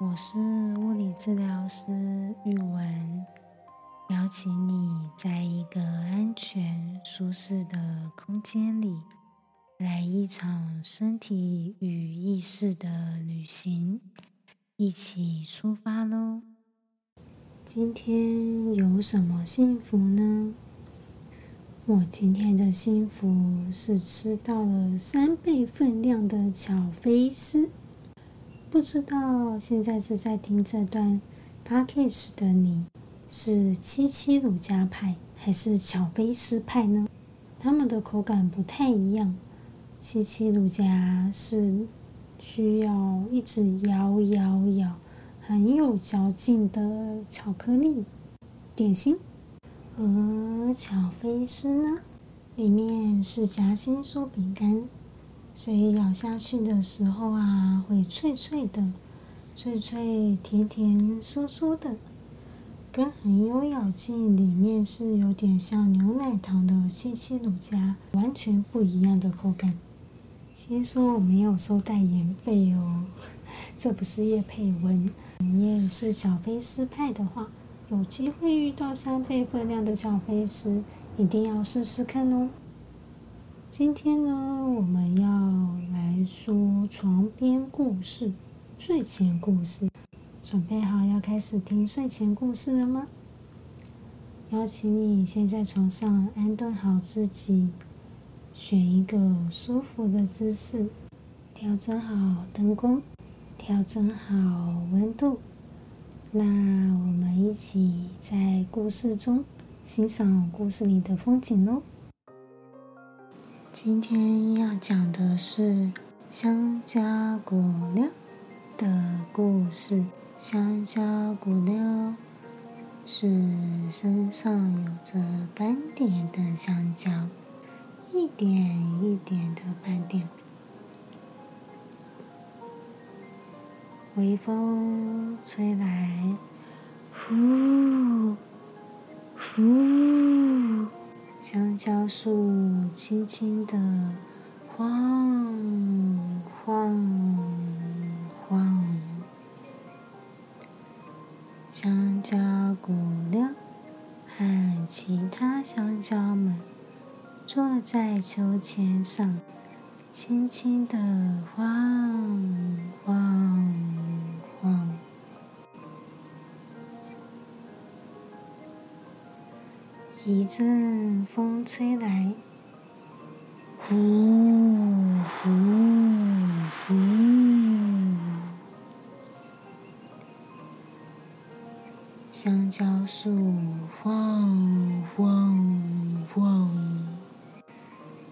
我是物理治疗师玉文，邀请你在一个安全、舒适的空间里，来一场身体与意识的旅行，一起出发喽！今天有什么幸福呢？我今天的幸福是吃到了三倍分量的巧菲斯。不知道现在是在听这段 podcast 的你，是七七乳加派还是巧菲斯派呢？它们的口感不太一样。七七乳加是需要一直咬咬咬，很有嚼劲的巧克力点心。而巧菲斯呢，里面是夹心酥饼干。所以咬下去的时候啊，会脆脆的，脆脆甜甜酥酥的，跟很有咬劲，里面是有点像牛奶糖的七七乳加，完全不一样的口感。先说我没有收代言费哦，这不是叶佩文。你也是小菲斯派的话，有机会遇到三倍分量的小菲斯，一定要试试看哦。今天呢，我们要来说床边故事、睡前故事。准备好要开始听睡前故事了吗？邀请你先在床上安顿好自己，选一个舒服的姿势，调整好灯光，调整好温度。那我们一起在故事中欣赏故事里的风景喽。今天要讲的是香蕉姑娘的故事。香蕉姑娘是身上有着斑点的香蕉，一点一点的斑点。微风吹来，呼呼。香蕉树轻轻地晃晃晃，香蕉姑娘和其他香蕉们坐在秋千上，轻轻地晃晃晃。一阵风吹来，呼呼呼，香蕉树晃晃晃，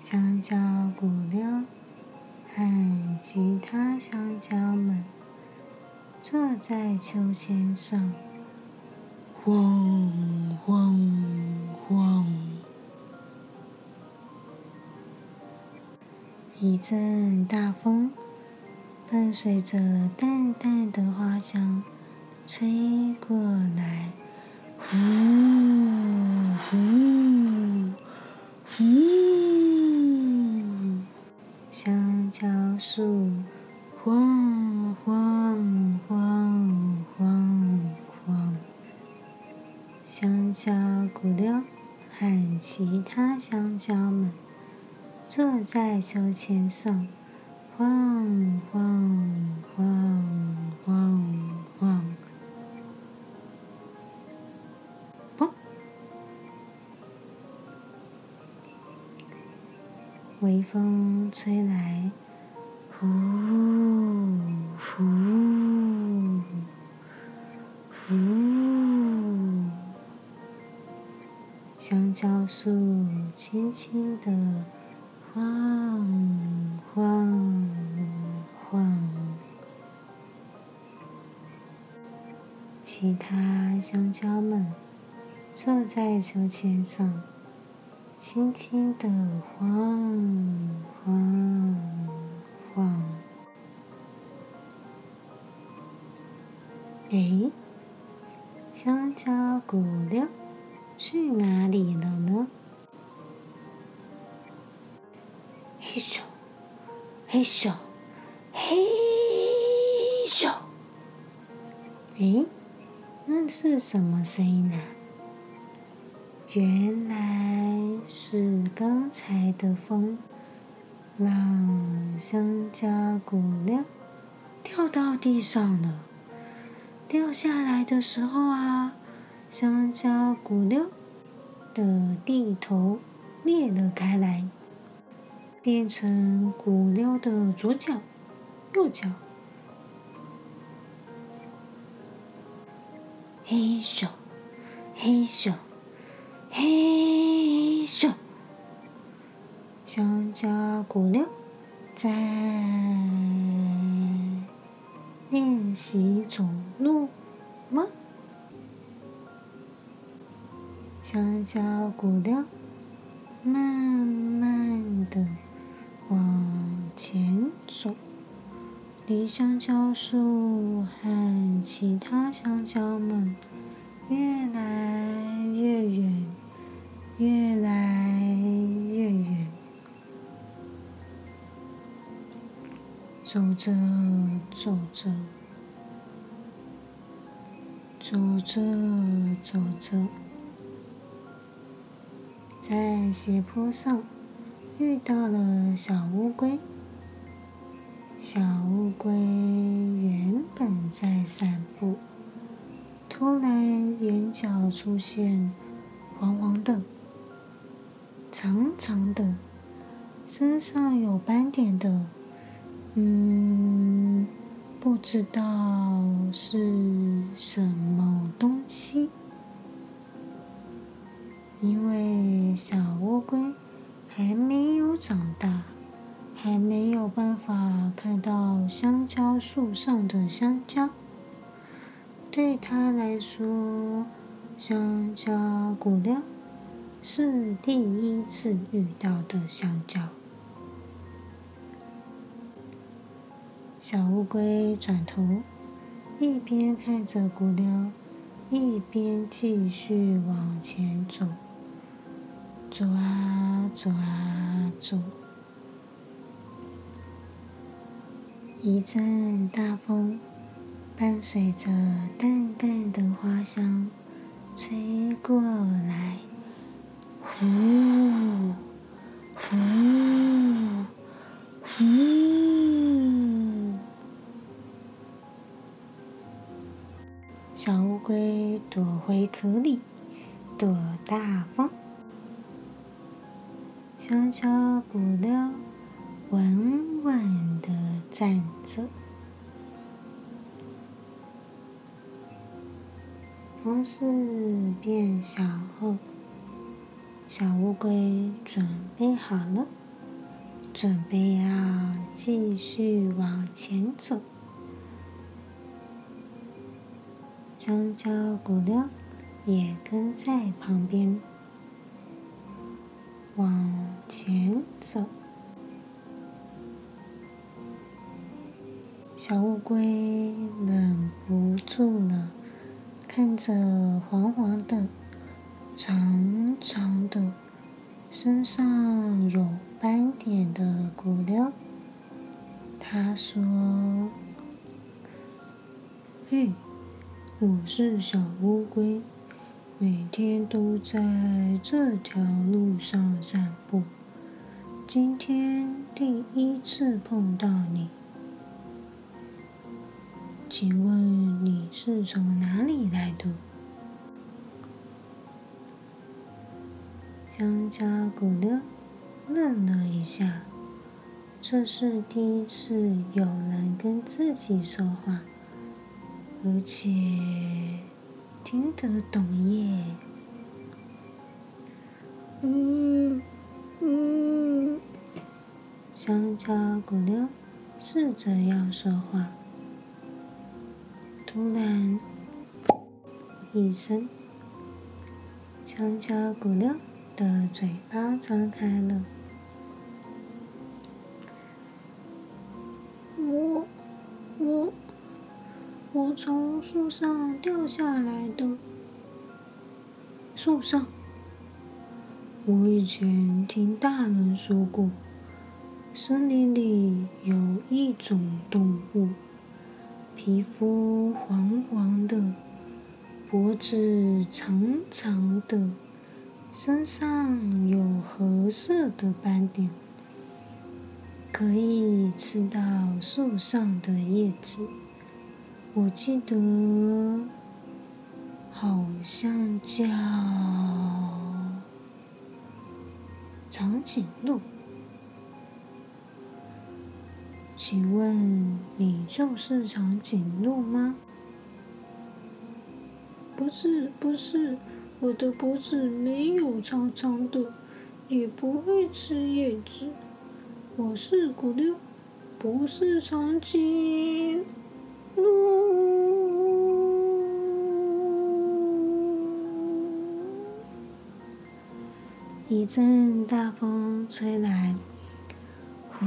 香蕉姑娘和其他香蕉们坐在秋千上，晃。阵大风伴随着淡淡的花香吹过来，呼呼呼，香蕉树晃晃晃晃晃，香蕉姑娘。和其他香蕉们。坐在秋千上，晃晃晃晃晃。嘣！微风吹来，呼呼呼。香蕉树轻轻的晃晃晃，其他香蕉们坐在秋千上，轻轻地晃晃晃。哎，香蕉姑娘。去哪里了呢？嘿咻，嘿咻，嘿咻！诶，那是什么声音啊？原来是刚才的风，让香蕉骨料掉到地上了。掉下来的时候啊，香蕉骨料的地头裂了开来，变成骨料的左脚、右脚。嘿咻，嘿咻，嘿咻，香蕉骨料在练习走路吗？香蕉骨料慢慢离香蕉树和其他香蕉们越来越远，越来越远。走着走着，走着走着，在斜坡上遇到了小乌龟。小乌龟原本在散步，突然眼角出现黄黄的、长长的、身上有斑点的，嗯，不知道是什么东西。因为小乌龟还没有长大。还没有办法看到香蕉树上的香蕉，对他来说，香蕉骨料是第一次遇到的香蕉。小乌龟转头，一边看着骨料，一边继续往前走，走啊走啊走。一阵大风，伴随着淡淡的花香，吹过来，呼，呼，呼。小乌龟躲回壳里，躲大风。香蕉不料。稳稳的站着。风势变小后，小乌龟准备好了，准备要继续往前走。香蕉骨料也跟在旁边，往前走。小乌龟忍不住了，看着黄黄的、长长的、身上有斑点的骨料，他说：“嘿，我是小乌龟，每天都在这条路上散步，今天第一次碰到你。”请问你是从哪里来的？香蕉姑娘愣了一下，这是第一次有人跟自己说话，而且听得懂耶。嗯嗯，香蕉姑娘试着要说话。突然，一声，香蕉姑娘的嘴巴张开了。我，我，我从树上掉下来的。树上，我以前听大人说过，森林里有一种动物。皮肤黄黄的，脖子长长的，身上有褐色的斑点，可以吃到树上的叶子。我记得好像叫长颈鹿。请问你就是长颈鹿吗？不是，不是，我的脖子没有长长的，也不会吃叶子。我是古溜，不是长颈鹿。一阵大风吹来，呼。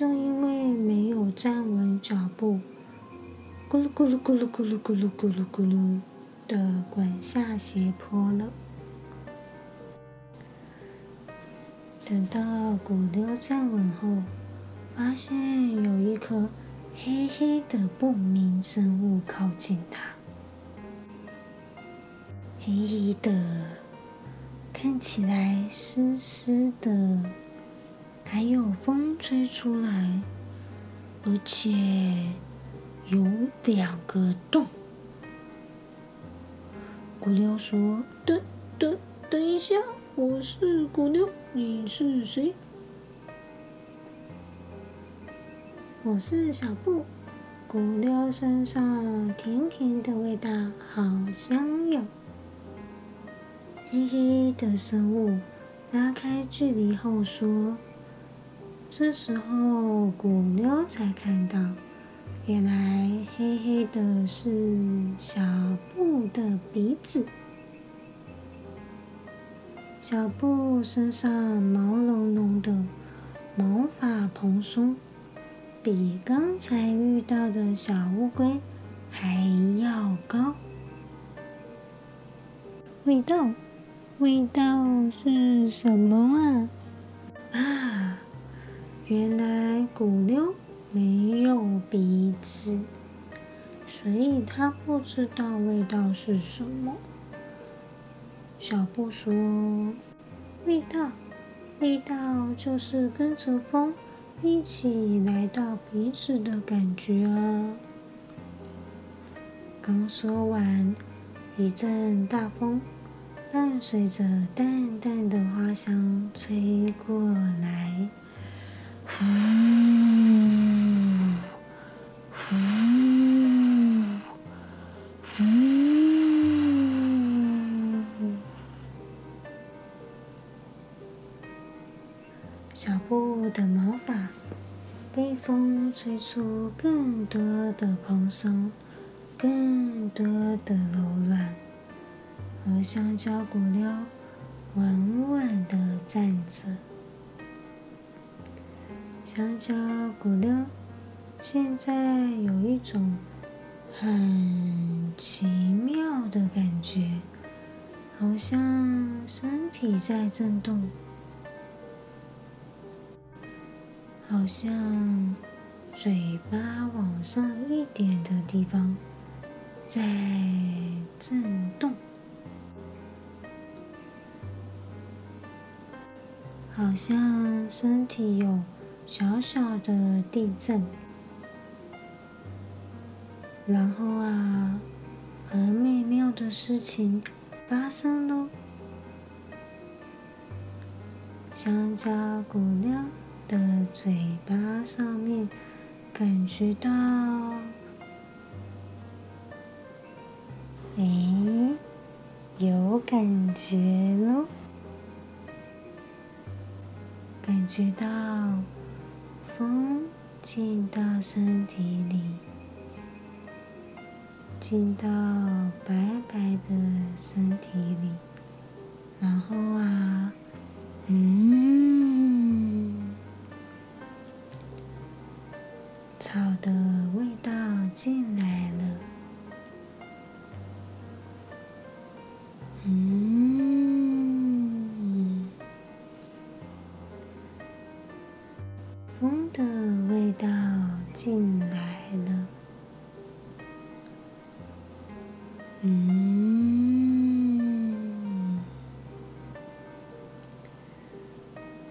就因为没有站稳脚步，咕噜咕噜咕噜咕噜咕噜咕噜咕噜的滚下斜坡了。等到古溜站稳后，发现有一颗黑黑的不明生物靠近它，黑黑的。看起来湿湿的，还有风吹出来，而且有两个洞。古妞说：“等等等一下，我是古妞，你是谁？”“我是小布。”古妞身上甜甜的味道，好香哟。黑黑的生物拉开距离后说：“这时候古妞才看到，原来黑黑的是小布的鼻子。小布身上毛茸茸的，毛发蓬松，比刚才遇到的小乌龟还要高。味道。”味道是什么啊？啊，原来古溜没有鼻子，所以他不知道味道是什么。小布说：“味道，味道就是跟着风一起来到鼻子的感觉啊。”刚说完，一阵大风。伴随着淡淡的花香吹过来，呼呼呼，小布的毛发被风吹出更多的蓬松，更多的柔软。而香蕉骨溜稳稳的站着，香蕉骨溜现在有一种很奇妙的感觉，好像身体在震动，好像嘴巴往上一点的地方在震动。好像身体有小小的地震，然后啊，很美妙的事情发生喽！香蕉姑娘的嘴巴上面感觉到，哎，有感觉喽。感觉到风进到身体里，进到白白的身体里，然后啊，嗯，草的味道进来了，嗯，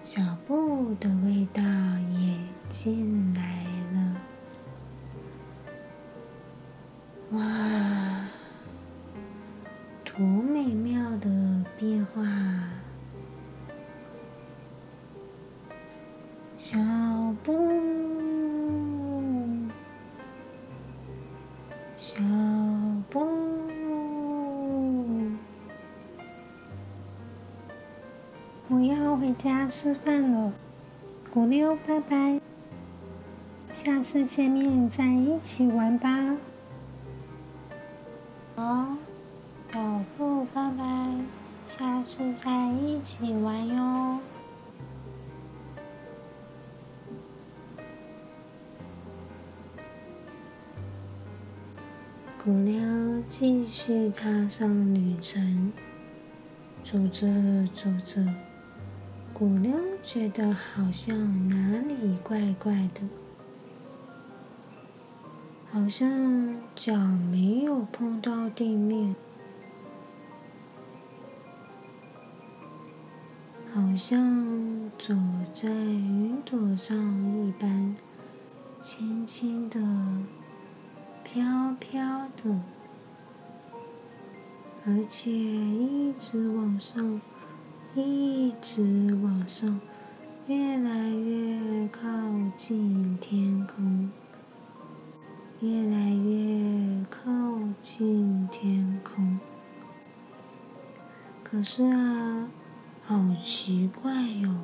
小布的味道也进来家吃饭了。古六，拜拜，下次见面再一起玩吧。好，小布，拜拜，下次再一起玩哟。古鸟继续踏上旅程，走着走着，古鸟觉得好像哪里怪怪的，好像脚没有碰到地面，好像走在云朵上一般，轻轻的。飘飘的，而且一直往上，一直往上，越来越靠近天空，越来越靠近天空。可是啊，好奇怪哟，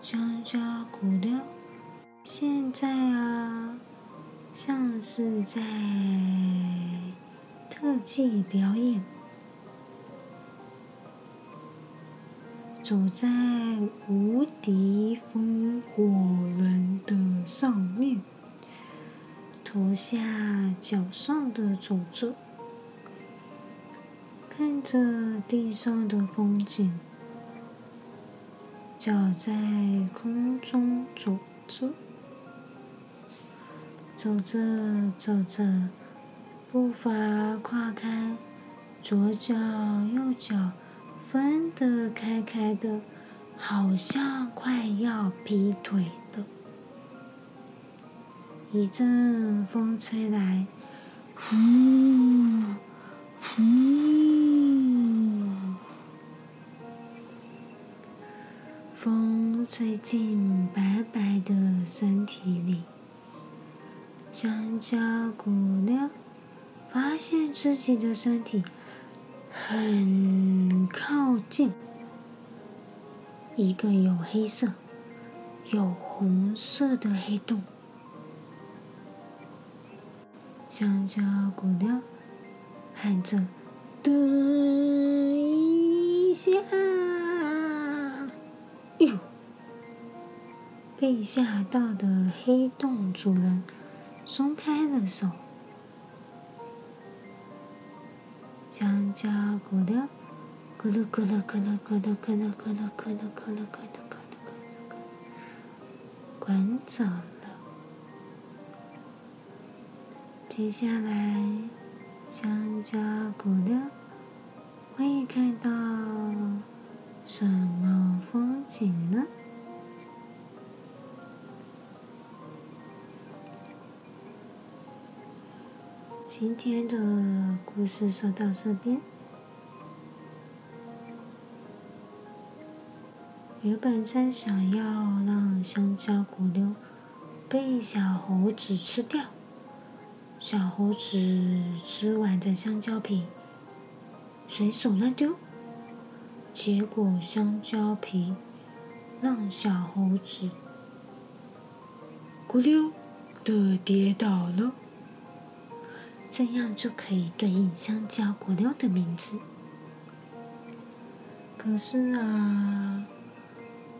香蕉骨料，现在啊。像是在特技表演，走在无敌风火轮的上面，头下脚上的走着，看着地上的风景，脚在空中走着。走着走着，步伐跨开，左脚右脚分得开开的，好像快要劈腿了。一阵风吹来，呼呼，风吹进白白的身体里。香蕉姑娘发现自己的身体很靠近一个有黑色、有红色的黑洞。香蕉姑娘喊着：“等一下！”哟，被吓到的黑洞主人。松开了手，香蕉咕噜咕噜咕噜咕噜咕噜咕噜咕噜咕噜咕噜咕噜咕噜咕噜咕噜，滚走了。接下来，香蕉咕噜会看到什么风景呢？今天的故事说到这边。原本在想要让香蕉骨溜被小猴子吃掉，小猴子吃完的香蕉皮随手乱丢，结果香蕉皮让小猴子咕溜的跌倒了。这样就可以对应香蕉果溜的名字。可是啊，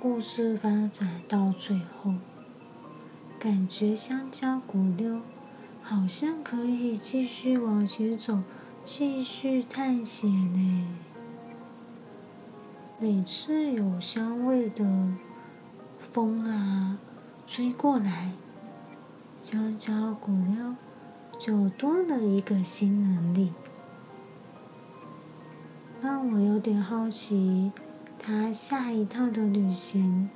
故事发展到最后，感觉香蕉果溜好像可以继续往前走，继续探险呢。每次有香味的风啊吹过来。香蕉果溜就多了一个新能力，让我有点好奇，他下一趟的旅行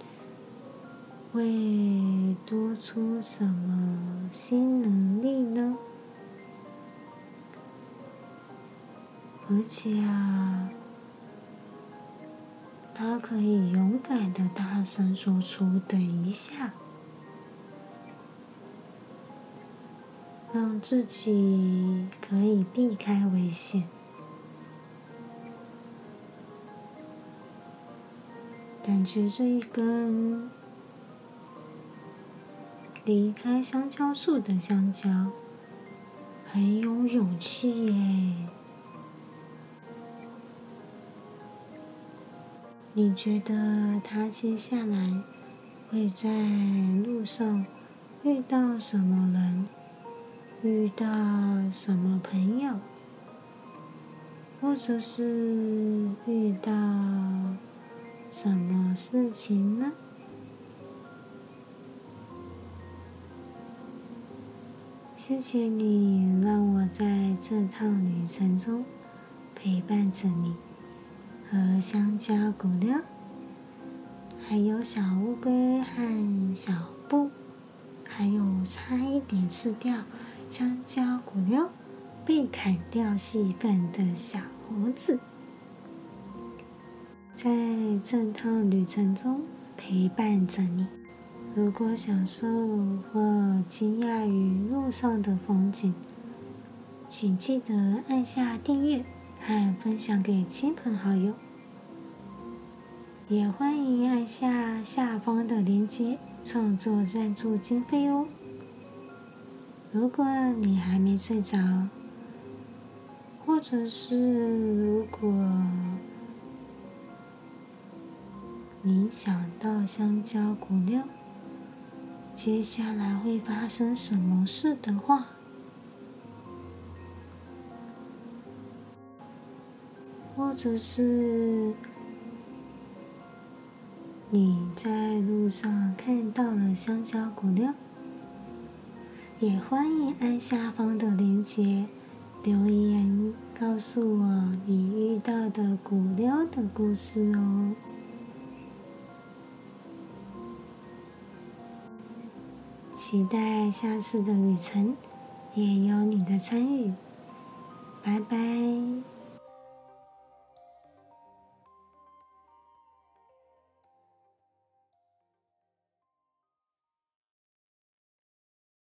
会多出什么新能力呢？而且啊，他可以勇敢的大声说出“等一下”。让自己可以避开危险，感觉这一根离开香蕉树的香蕉很有勇气耶。你觉得他接下来会在路上遇到什么人？遇到什么朋友，或者是遇到什么事情呢？谢谢你让我在这趟旅程中陪伴着你，和香蕉骨料，还有小乌龟和小布，还有差一点吃掉。香蕉果溜被砍掉戏份的小猴子，在这趟旅程中陪伴着你。如果享受或惊讶于路上的风景，请记得按下订阅和分享给亲朋好友。也欢迎按下下方的链接创作赞助经费哦。如果你还没睡着，或者是如果你想到香蕉骨料接下来会发生什么事的话，或者是你在路上看到了香蕉骨料。也欢迎按下方的链接留言，告诉我你遇到的古撩的故事哦。期待下次的旅程也有你的参与，拜拜。